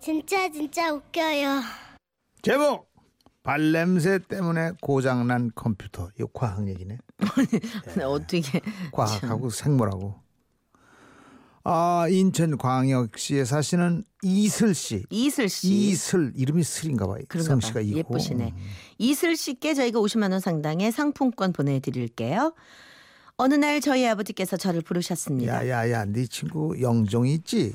진짜 진짜 웃겨요. 제목 발냄새 때문에 고장난 컴퓨터. 이거 과학 얘기네. 네, 어떻게 과학하고 생물하고. 아 인천 광역시에 사시는 이슬 씨. 이슬 씨 이슬 이름이 슬인가 봐요. 그런가 성씨가 봐. 있고. 예쁘시네. 이슬 씨께 저희가 50만 원 상당의 상품권 보내드릴게요. 어느 날 저희 아버지께서 저를 부르셨습니다. 야야야, 네 친구 영종이 있지?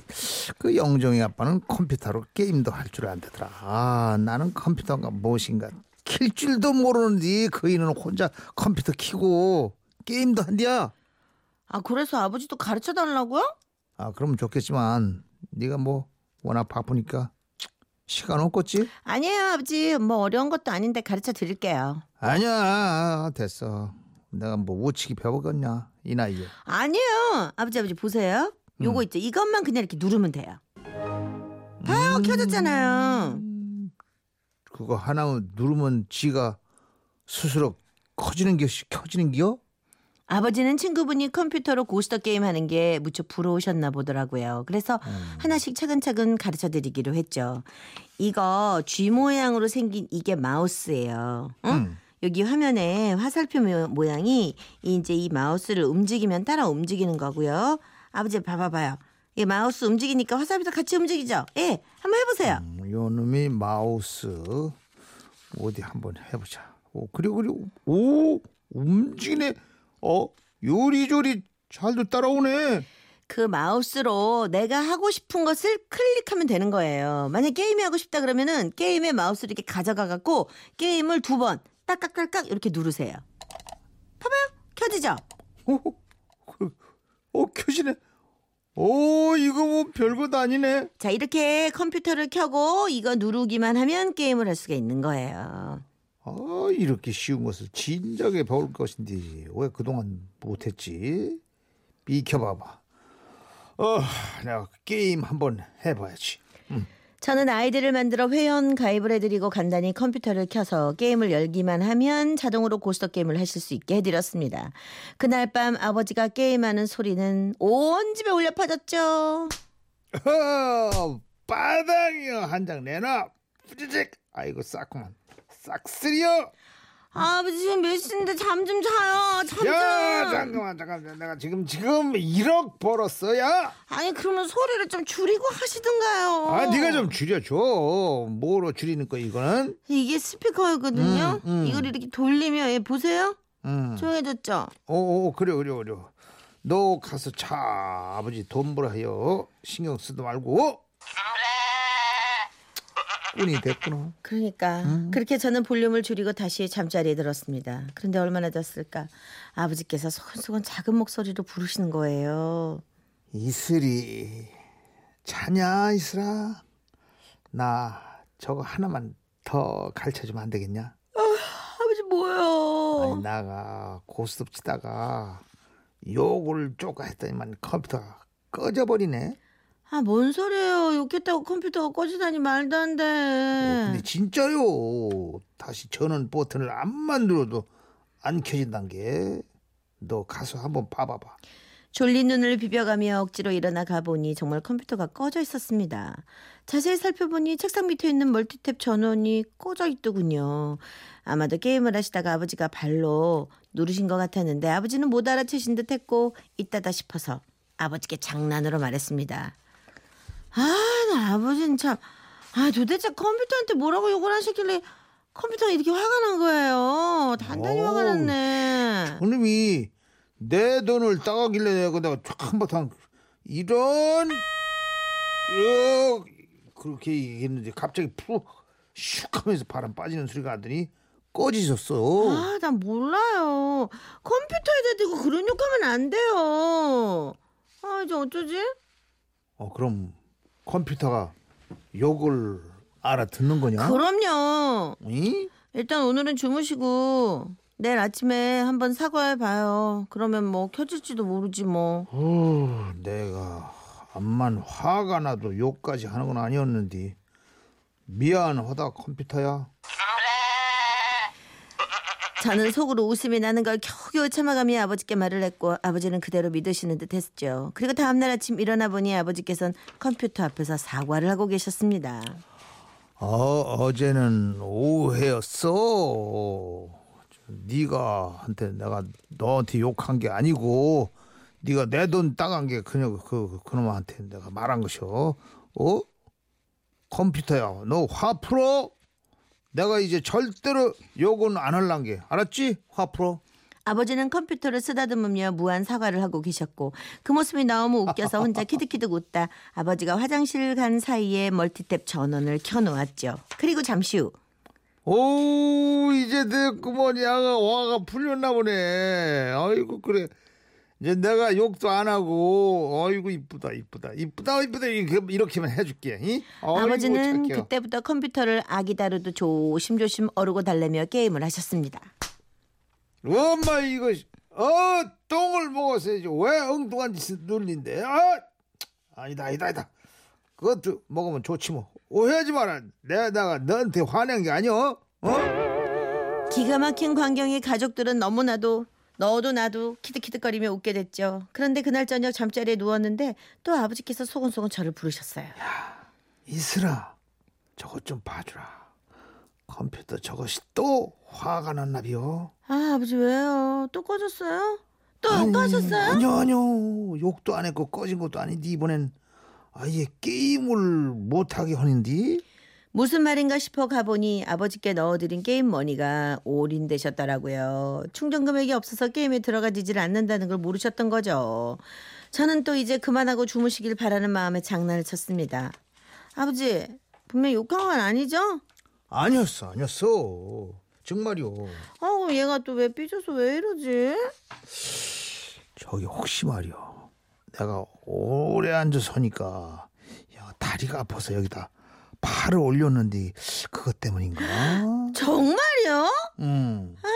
그 영종이 아빠는 컴퓨터로 게임도 할 줄 안되더라. 아, 나는 컴퓨터가 무엇인가 킬 줄도 모르는데 그이는 혼자 컴퓨터 키고 게임도 한디야. 아 그래서 아버지도 가르쳐 달라고요? 아, 그러면 좋겠지만 네가 뭐 워낙 바쁘니까 시간 없겠지? 아니에요 아버지 뭐 어려운 것도 아닌데 가르쳐 드릴게요. 아니야, 됐어. 내가 뭐 우치기 배워겠냐 이 나이에. 아니에요 아버지 아버지 보세요. 요거 있죠 이것만 그냥 이렇게 누르면 돼요. 봐요 켜졌잖아요. 그거 하나 누르면 지가 스스로 커지는 게 켜지는 게요? 아버지는 친구분이 컴퓨터로 고스터 게임 하는 게 무척 부러우셨나 보더라고요. 그래서 하나씩 차근차근 가르쳐 드리기로 했죠. 이거 G 모양으로 생긴 이게 마우스예요. 응? 음. 여기 화면에 화살표 모- 모양이 이제 이 마우스를 움직이면 따라 움직이는 거고요. 아버지 봐봐봐요. 이 마우스 움직이니까 화살표도 같이 움직이죠. 예, 한번 해보세요. 음, 요 놈이 마우스 어디 한번 해보자. 오 그리고 그리고 오 움직이네. 어 요리조리 잘도 따라오네. 그 마우스로 내가 하고 싶은 것을 클릭하면 되는 거예요. 만약 게임이 하고 싶다 그러면은 게임의 마우스를 이렇게 가져가 갖고 게임을 두 번 딱딱딱딱 이렇게 누르세요. 봐봐요. 켜지죠? 오, 그, 오 켜지네. 오 이거 뭐 별것도 아니네. 자, 이렇게 컴퓨터를 켜고 이거 누르기만 하면 게임을 할 수가 있는 거예요. 아 이렇게 쉬운 것을 진작에 배울 것인데 왜 그동안 못했지? 비켜봐봐. 어 내가 게임 한번 해봐야지. 저는 아이들을 만들어 회원 가입을 해드리고 간단히 컴퓨터를 켜서 게임을 열기만 하면 자동으로 고스터 게임을 하실 수 있게 해드렸습니다. 그날 밤 아버지가 게임하는 소리는 온 집에 울려 퍼졌죠. 어, 바닥이요. 한 장 내놔. 부지직. 아이고 싹구만. 싹쓸이요 아버지 지금 몇 시인데 잠 좀 자요. 잠 좀. 야 잠깐만 잠깐만 내가 지금 지금 1억 벌었어 야 아니 그러면 소리를 좀 줄이고 하시든가요. 아 네가 좀 줄여줘 뭐로 줄이는 거 이거는 이게 스피커거든요. 음, 음. 이걸 이렇게 돌리면 얘 보세요. 음. 조용해졌죠. 오, 오 그래 그래 그래 너 가서 차 아버지 돈 벌어 해요 신경 쓰지 말고 꾼이 됐구나 그러니까 음. 그렇게 저는 볼륨을 줄이고 다시 잠자리에 들었습니다. 그런데 얼마나 됐을까 아버지께서 소곤소곤 작은 목소리로 부르시는 거예요. 이슬이 자냐 이슬아 나 저거 하나만 더 가르쳐 주면 안 되겠냐 아버지 뭐요? 아니 나가 고스톱 치다가 욕을 쪼까 했더니만 컴퓨터가 꺼져버리네 아 뭔 소리예요? 욕했다고 컴퓨터가 꺼지다니 말도 안 돼. 어, 근데 진짜요 다시 전원 버튼을 안 만들어도 안 켜진단 게 너 가서 한번 봐봐봐 졸린 눈을 비벼가며 억지로 일어나 가보니 정말 컴퓨터가 꺼져 있었습니다. 자세히 살펴보니 책상 밑에 있는 멀티탭 전원이 꺼져 있더군요. 아마도 게임을 하시다가 아버지가 발로 누르신 것 같았는데 아버지는 못 알아채신 듯 했고 있다다 싶어서 아버지께 장난으로 말했습니다. 아, 나 아버지는 참, 아, 도대체 컴퓨터한테 뭐라고 욕을 하시길래 컴퓨터가 이렇게 화가 난 거예요. 단단히 화가 어우, 났네. 그놈이 내 돈을 따가길래 내가 내가 쫙 한바탕 이런 요 그렇게 얘기했는데 갑자기 푹 슉 하면서 바람 빠지는 소리가 나더니 꺼지셨어. 아, 나 몰라요. 컴퓨터에다 대고 그런 욕하면 안 돼요. 아, 이제 어쩌지? 어 그럼 컴퓨터가 욕을 알아듣는 거냐? 그럼요. 이? 일단 오늘은 주무시고 내일 아침에 한번 사과해 봐요. 그러면 뭐 켜질지도 모르지 뭐. 어, 내가 암만 화가 나도 욕까지 하는 건 아니었는데 미안하다 컴퓨터야. 저는 속으로 웃음이 나는 걸 겨우겨우 참아가며 아버지께 말을 했고 아버지는 그대로 믿으시는 듯 했죠. 그리고 다음날 아침 일어나 보니 아버지께서는 컴퓨터 앞에서 사과를 하고 계셨습니다. 어, 어제는 오해였어. 네가 한테 내가 너한테 욕한 게 아니고 네가 내 돈 따간 게 그냥 그 그놈한테 내가 말한 것이오. 어? 컴퓨터야. 너 화 풀어. 내가 이제 절대로 욕은 안 할란 게 알았지? 화 풀어. 아버지는 컴퓨터를 쓰다듬으며 무한 사과를 하고 계셨고 그 모습이 너무 웃겨서 혼자 키득키득 웃다 아버지가 화장실 간 사이에 멀티탭 전원을 켜놓았죠. 그리고 잠시 후 오 이제 됐구먼 야가 화가 풀렸나 보네 아이고 그래 이제 내가 욕도 안 하고 아이고 이쁘다 이쁘다 이쁘다 이쁘다 이렇게, 이렇게만 해줄게 이? 아이고, 아버지는 착해요. 그때부터 컴퓨터를 아기 다루듯 조심조심 어르고 달래며 게임을 하셨습니다. 엄마 이거 어 똥을 먹었어야지 왜 엉뚱한 짓을 눌린데 아 아니다 아니다 아니다 그것도 먹으면 좋지 뭐 오해하지 마라 내가 너한테 화낸 게 아니여 어? 기가 막힌 광경에 가족들은 너무나도 너도 나도 키득키득거리며 웃게 됐죠. 그런데 그날 저녁 잠자리에 누웠는데 또 아버지께서 소곤소곤 저를 부르셨어요. 이슬아 저것 좀 봐주라 컴퓨터 저것이 또 화가 났나 비요 아 아버지 왜요? 또 꺼졌어요? 또 욕하셨어요? 아니요 아니요 욕도 안 했고 꺼진 것도 아닌데 이번엔 아예 게임을 못하게 하는디 무슨 말인가 싶어 가보니 아버지께 넣어드린 game money가 올인 되셨더라고요. 충전 금액이 없어서 게임에 들어가지질 않는다는 걸 모르셨던 거죠. 저는 또 이제 그만하고 주무시길 바라는 마음에 장난을 쳤습니다. 아버지 분명 욕한 건 아니죠? 아니었어 아니었어 정말요 어 얘가 또 왜 삐져서 왜 이러지? 저기 혹시 말이요 내가 오래 앉아서니까 야, 다리가 아파서 여기다 팔을 올렸는데 그것 때문인가 정말요? 음 아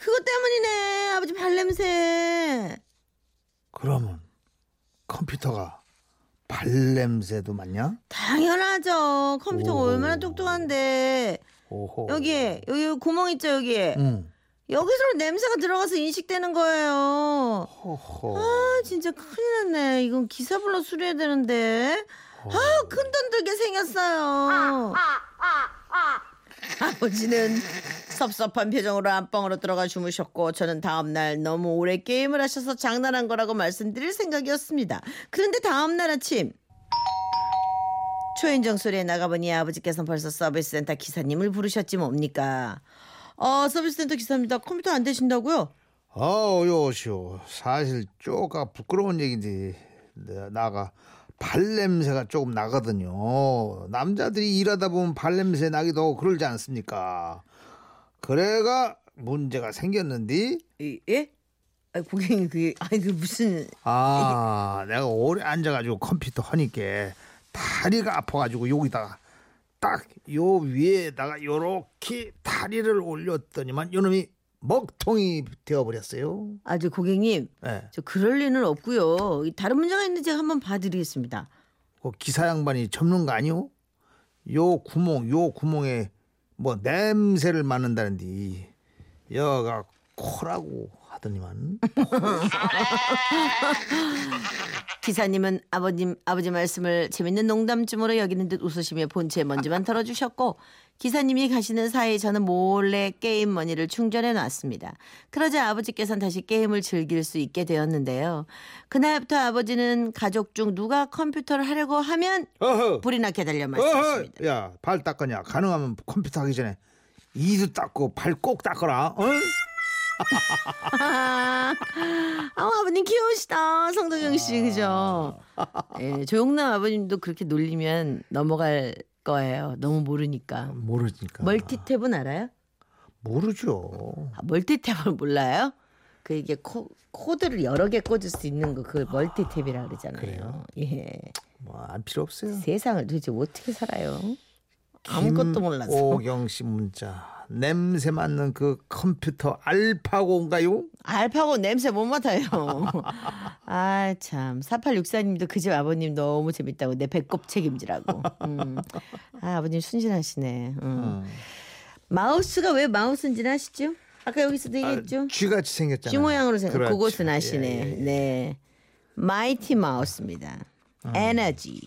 그것 때문이네 아버지 발냄새. 그러면 컴퓨터가 발냄새도 맞냐 당연하죠. 컴퓨터가 오. 얼마나 똑똑한데 오호 여기 여기 구멍 있죠 여기. 응 여기서 냄새가 들어가서 인식되는 거예요. 호호 아 진짜 큰일 났네. 이건 기사 불러 수리해야 되는데. 아큰돈 들게 생겼어요. 아버지는 섭섭한 표정으로 안방으로 들어가 주무셨고 저는 다음날 너무 오래 게임을 하셔서 장난한 거라고 말씀드릴 생각이었습니다. 그런데 다음날 아침 초인종 소리에 나가보니 아버지께서는 벌써 서비스 센터 기사님을 부르셨지 뭡니까? 어 서비스 센터 기사입니다. 컴퓨터 안 되신다고요? 아, 여시오. 사실 쪼가 부끄러운 얘기인데 내- 나가 발냄새가 조금 나거든요. 남자들이 일하다 보면 발냄새 나기도 하고 그러지 않습니까? 그래가 문제가 생겼는데 이- 예? 아, 고객님 그게 아니 그 무슨 아 내가 오래 앉아가지고 컴퓨터 하니까 다리가 아파가지고 여기다가 딱 요 위에다가 요렇게 다리를 올렸더니만 요놈이 먹통이 되어버렸어요. 아주 고객님 예. 저 그럴 리는 없고요. 이 다른 문제가 있는지 제가 한번 봐드리겠습니다. 그 기사 양반이 접는 거 아니오? 요 구멍, 요 구멍에 뭐 냄새를 맡는다는데 여가 코라고 하더니만 기사님은 아버님 아버지 말씀을 재밌는 농담쯤으로 여기는 듯 웃으시며 본체 먼지만 털어주셨고 기사님이 가시는 사이 저는 몰래 게임 머니를 충전해 놨습니다. 그러자 아버지께서는 다시 게임을 즐길 수 있게 되었는데요. 그날부터 아버지는 가족 중 누가 컴퓨터를 하려고 하면 어허, 불이 나게 달려 말씀하십니다. 야발 닦거냐? 가능하면 컴퓨터 하기 전에 이도 닦고 발 꼭 닦거라. 어? 아, 아버님 귀여우시다. 성동영 씨, 그죠? 예, 조용남 아버님도 그렇게 놀리면 넘어갈 거예요. 너무 모르니까. 모르니까. 멀티탭은 알아요? 모르죠. 아, 멀티탭을 몰라요? 그 이게 코, 코드를 여러 개 꽂을 수 있는 거 그걸 멀티탭이라 그러잖아요. 그래요? 예. 뭐 안 필요 없어요. 세상을 도대체 어떻게 살아요? 아무것도 몰라서. 오경 씨 문자. 냄새 맡는 그 컴퓨터 알파고인가요? 알파고 냄새 못 맡아요. 아, 참. 4864님도 그 집 아버님 너무 재밌다고 내 배꼽 책임지라고. 음. 아, 아버님 순진하시네. 음. 마우스가 왜 마우스인지는 아시죠? 아까 여기서도 얘기했죠. 쥐같이 생겼잖아요. 쥐 모양으로. 그렇죠. 그것은 아시네. 예, 예, 예. 네. 마이티 마우스입니다. 에너지.